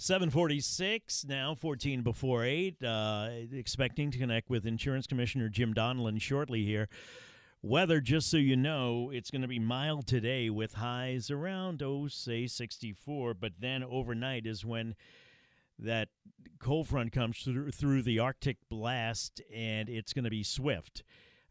746 now 14 before 8 uh, expecting to connect with insurance commissioner jim donelon shortly here. Weather just so you know it's going to be mild today with highs around oh say 64 but then overnight is when that cold front comes through, through the arctic blast and it's going to be swift.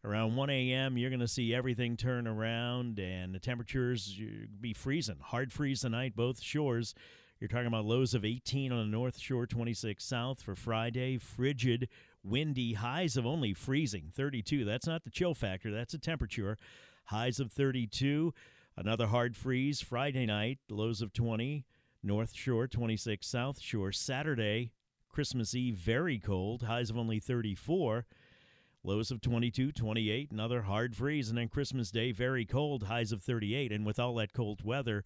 Around 1 a.m you're going to see everything turn around and the temperatures be freezing hard freeze tonight both shores you're talking about lows of 18 on the North Shore, 26 south for Friday. Frigid, windy, highs of only freezing, 32. That's not the chill factor, that's a temperature. Highs of 32. Another hard freeze Friday night, lows of 20. North Shore, 26 South Shore. Saturday, Christmas Eve, very cold, highs of only 34. Lows of 22, 28, another hard freeze. And then Christmas Day, very cold, highs of 38. And with all that cold weather,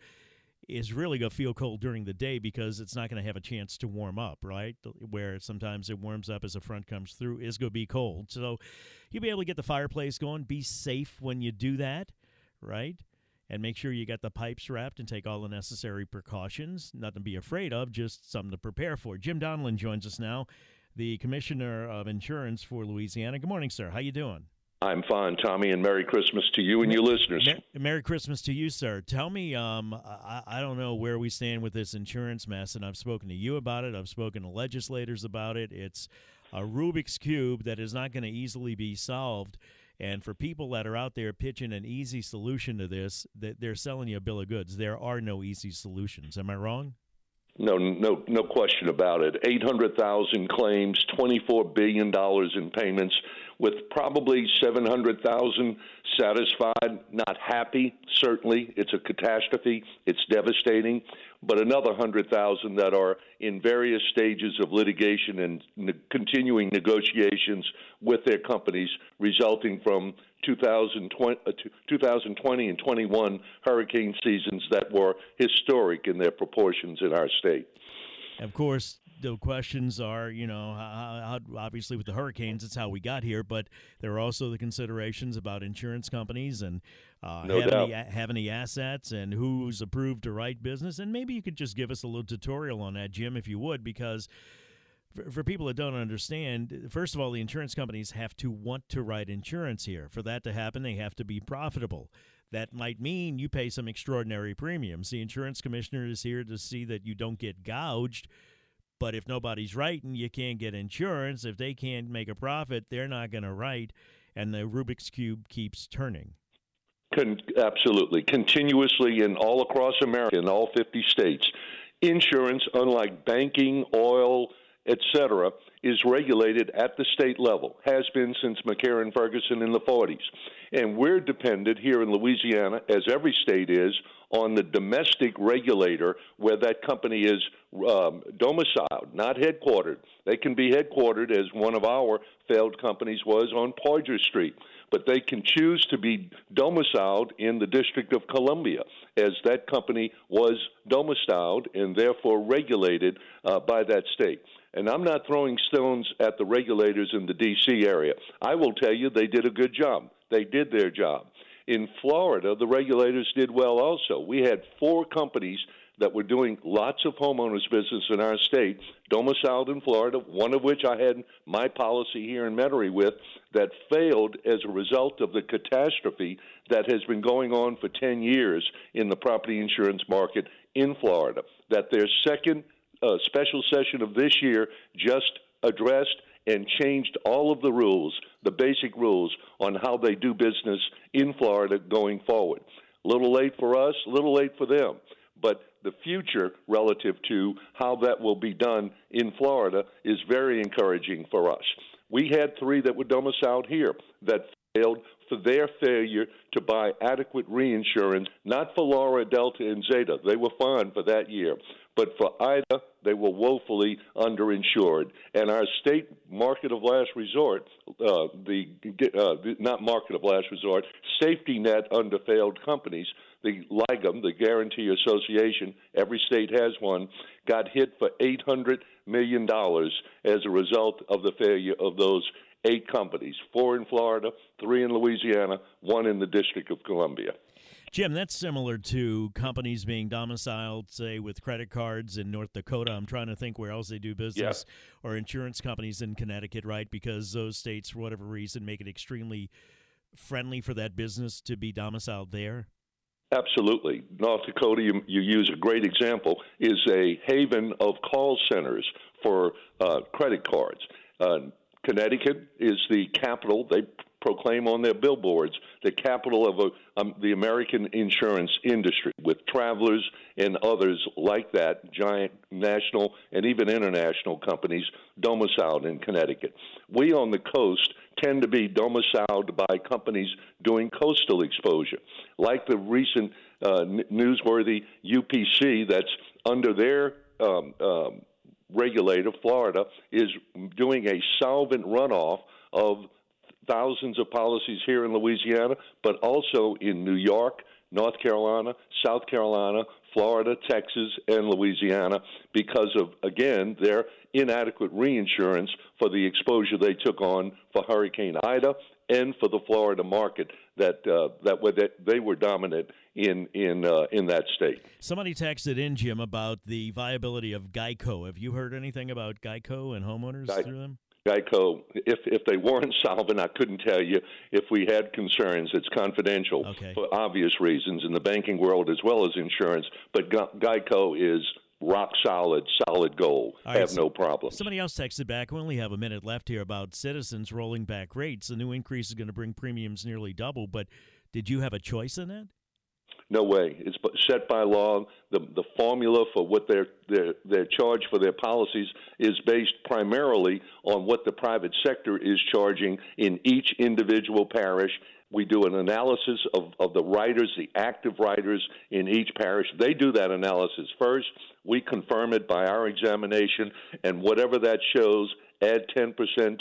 is really going to feel cold during the day because it's not going to have a chance to warm up, right? Where sometimes it warms up as a front comes through, is going to be cold. So you'll be able to get the fireplace going. Be safe when you do that, right? And make sure you got the pipes wrapped and take all the necessary precautions. Nothing to be afraid of, just something to prepare for. Jim Donelon joins us now, the Commissioner of Insurance for Louisiana. Good morning, sir. How you doing? I'm fine, Tommy, and Merry Christmas to you and your listeners. Merry Christmas to you, sir. Tell me, um, I, I, don't know where we stand with this insurance mess, and I've spoken to you about it. I've spoken to legislators about it. It's a Rubik's Cube that is not going to easily be solved. And for people that are out there pitching an easy solution to this, that they're selling you a bill of goods. There are no easy solutions. Am I wrong? No, no, no question about it. 800,000 claims, $24 billion in payments with probably 700,000 satisfied, not happy, certainly. It's a catastrophe. It's devastating. But another 100,000 that are in various stages of litigation and ne- continuing negotiations with their companies resulting from 2020, uh, 2020 and 21 hurricane seasons that were historic in their proportions in our state. Of course, the questions are, you know, how, how, obviously with the hurricanes, it's how we got here, but there are also the considerations about insurance companies and uh, no have, any, have any assets and who's approved to write business. And maybe you could just give us a little tutorial on that, Jim, if you would, because for, for people that don't understand, first of all, the insurance companies have to want to write insurance here. For that to happen, they have to be profitable that might mean you pay some extraordinary premiums. The insurance commissioner is here to see that you don't get gouged but if nobody's writing, you can't get insurance. If they can't make a profit, they're not going to write, and the Rubik's Cube keeps turning. Con- absolutely. Continuously in all across America, in all 50 states. Insurance, unlike banking, oil, etc., is regulated at the state level, has been since McCarran Ferguson in the 40s. And we're dependent here in Louisiana, as every state is, on the domestic regulator where that company is um, domiciled, not headquartered. They can be headquartered, as one of our failed companies was on Poydras Street, but they can choose to be domiciled in the District of Columbia, as that company was domiciled and therefore regulated uh, by that state. And I'm not throwing stones at the regulators in the D.C. area. I will tell you they did a good job. They did their job. In Florida, the regulators did well also. We had four companies that were doing lots of homeowners business in our state, domiciled in Florida, one of which I had my policy here in Metairie with, that failed as a result of the catastrophe that has been going on for 10 years in the property insurance market in Florida. That their second uh, special session of this year just addressed and changed all of the rules, the basic rules on how they do business in Florida going forward. A little late for us, a little late for them. But the future relative to how that will be done in Florida is very encouraging for us. We had three that were domiciled here that failed for their failure to buy adequate reinsurance, not for Laura, Delta, and Zeta. They were fine for that year, But for Ida, they were woefully underinsured. And our state market of last resort, uh, the, uh, the not market of last resort, safety net under failed companies, the LIGAM, the Guarantee Association, every state has one, got hit for $800 million as a result of the failure of those eight companies four in Florida, three in Louisiana, one in the District of Columbia. Jim, that's similar to companies being domiciled, say, with credit cards in North Dakota. I'm trying to think where else they do business, yeah. or insurance companies in Connecticut, right? Because those states, for whatever reason, make it extremely friendly for that business to be domiciled there. Absolutely. North Dakota, you, you use a great example, is a haven of call centers for uh, credit cards. Uh, Connecticut is the capital. They proclaim on their billboards the capital of a, um, the American insurance industry, with travelers and others like that, giant national and even international companies domiciled in Connecticut. We on the coast tend to be domiciled by companies doing coastal exposure, like the recent uh, newsworthy UPC that's under their um, um, regulator, Florida, is doing a solvent runoff of thousands of policies here in Louisiana, but also in New York, North Carolina, South Carolina, Florida, Texas, and Louisiana because of, again, their inadequate reinsurance for the exposure they took on for Hurricane Ida and for the Florida market that uh, that, that they were dominant in in uh, in that state. Somebody texted in Jim about the viability of Geico. Have you heard anything about Geico and homeowners through them? Geico, if if they weren't solvent, I couldn't tell you. If we had concerns, it's confidential okay. for obvious reasons in the banking world as well as insurance. But Geico is rock solid, solid gold. Right, have no problem. Somebody else texted back. We only have a minute left here about Citizens rolling back rates. The new increase is going to bring premiums nearly double. But did you have a choice in that? No way. It's set by law. The the formula for what their their their charge for their policies is based primarily on what the private sector is charging in each individual parish. We do an analysis of, of the writers, the active writers in each parish. They do that analysis first. We confirm it by our examination, and whatever that shows, add 10%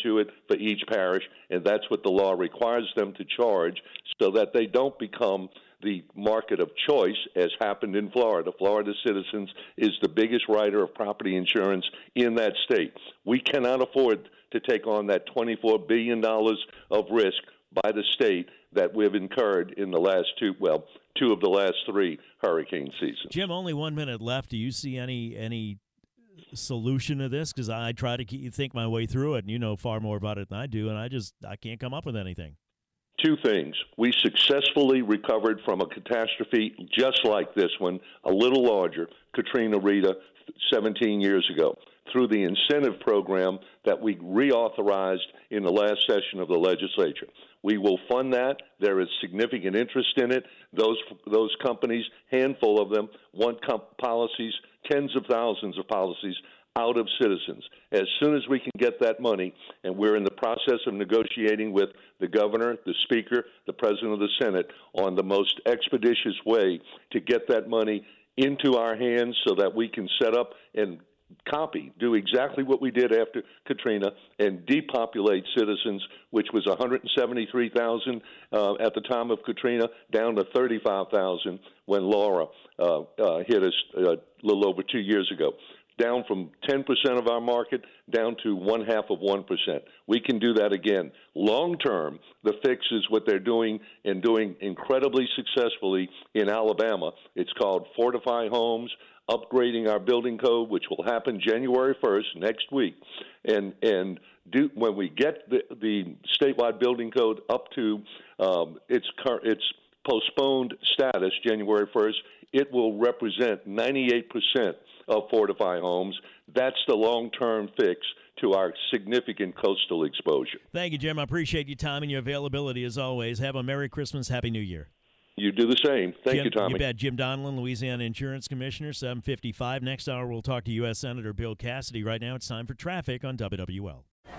to it for each parish, and that's what the law requires them to charge so that they don't become the market of choice, as happened in Florida. Florida Citizens is the biggest writer of property insurance in that state. We cannot afford to take on that $24 billion of risk by the state that we've incurred in the last two, well, two of the last three hurricane seasons. Jim, only one minute left. Do you see any any solution to this? Because I try to keep, think my way through it, and you know far more about it than I do, and I just I can't come up with anything. Two things. We successfully recovered from a catastrophe just like this one, a little larger, Katrina Rita, 17 years ago, through the incentive program that we reauthorized in the last session of the legislature. We will fund that. There is significant interest in it. Those those companies, handful of them, want comp- policies, tens of thousands of policies out of citizens. As soon as we can get that money, and we're in the process of negotiating with the governor, the speaker, the president of the Senate on the most expeditious way to get that money into our hands so that we can set up and copy, do exactly what we did after Katrina, and depopulate citizens, which was 173,000 uh, at the time of Katrina, down to 35,000 when Laura uh, uh, hit us uh, a little over two years ago down from 10% of our market down to one half of 1%. We can do that again. Long term, the fix is what they're doing and doing incredibly successfully in Alabama. It's called Fortify Homes, upgrading our building code, which will happen January 1st, next week. And, and do, when we get the, the statewide building code up to um, its, its postponed status, January 1st, it will represent 98% of Fortify Homes. That's the long term fix to our significant coastal exposure. Thank you, Jim. I appreciate your time and your availability as always. Have a Merry Christmas, Happy New Year. You do the same. Thank Jim, you, Tommy. You bet. Jim Donelon, Louisiana Insurance Commissioner, 755. Next hour, we'll talk to U.S. Senator Bill Cassidy. Right now, it's time for traffic on WWL.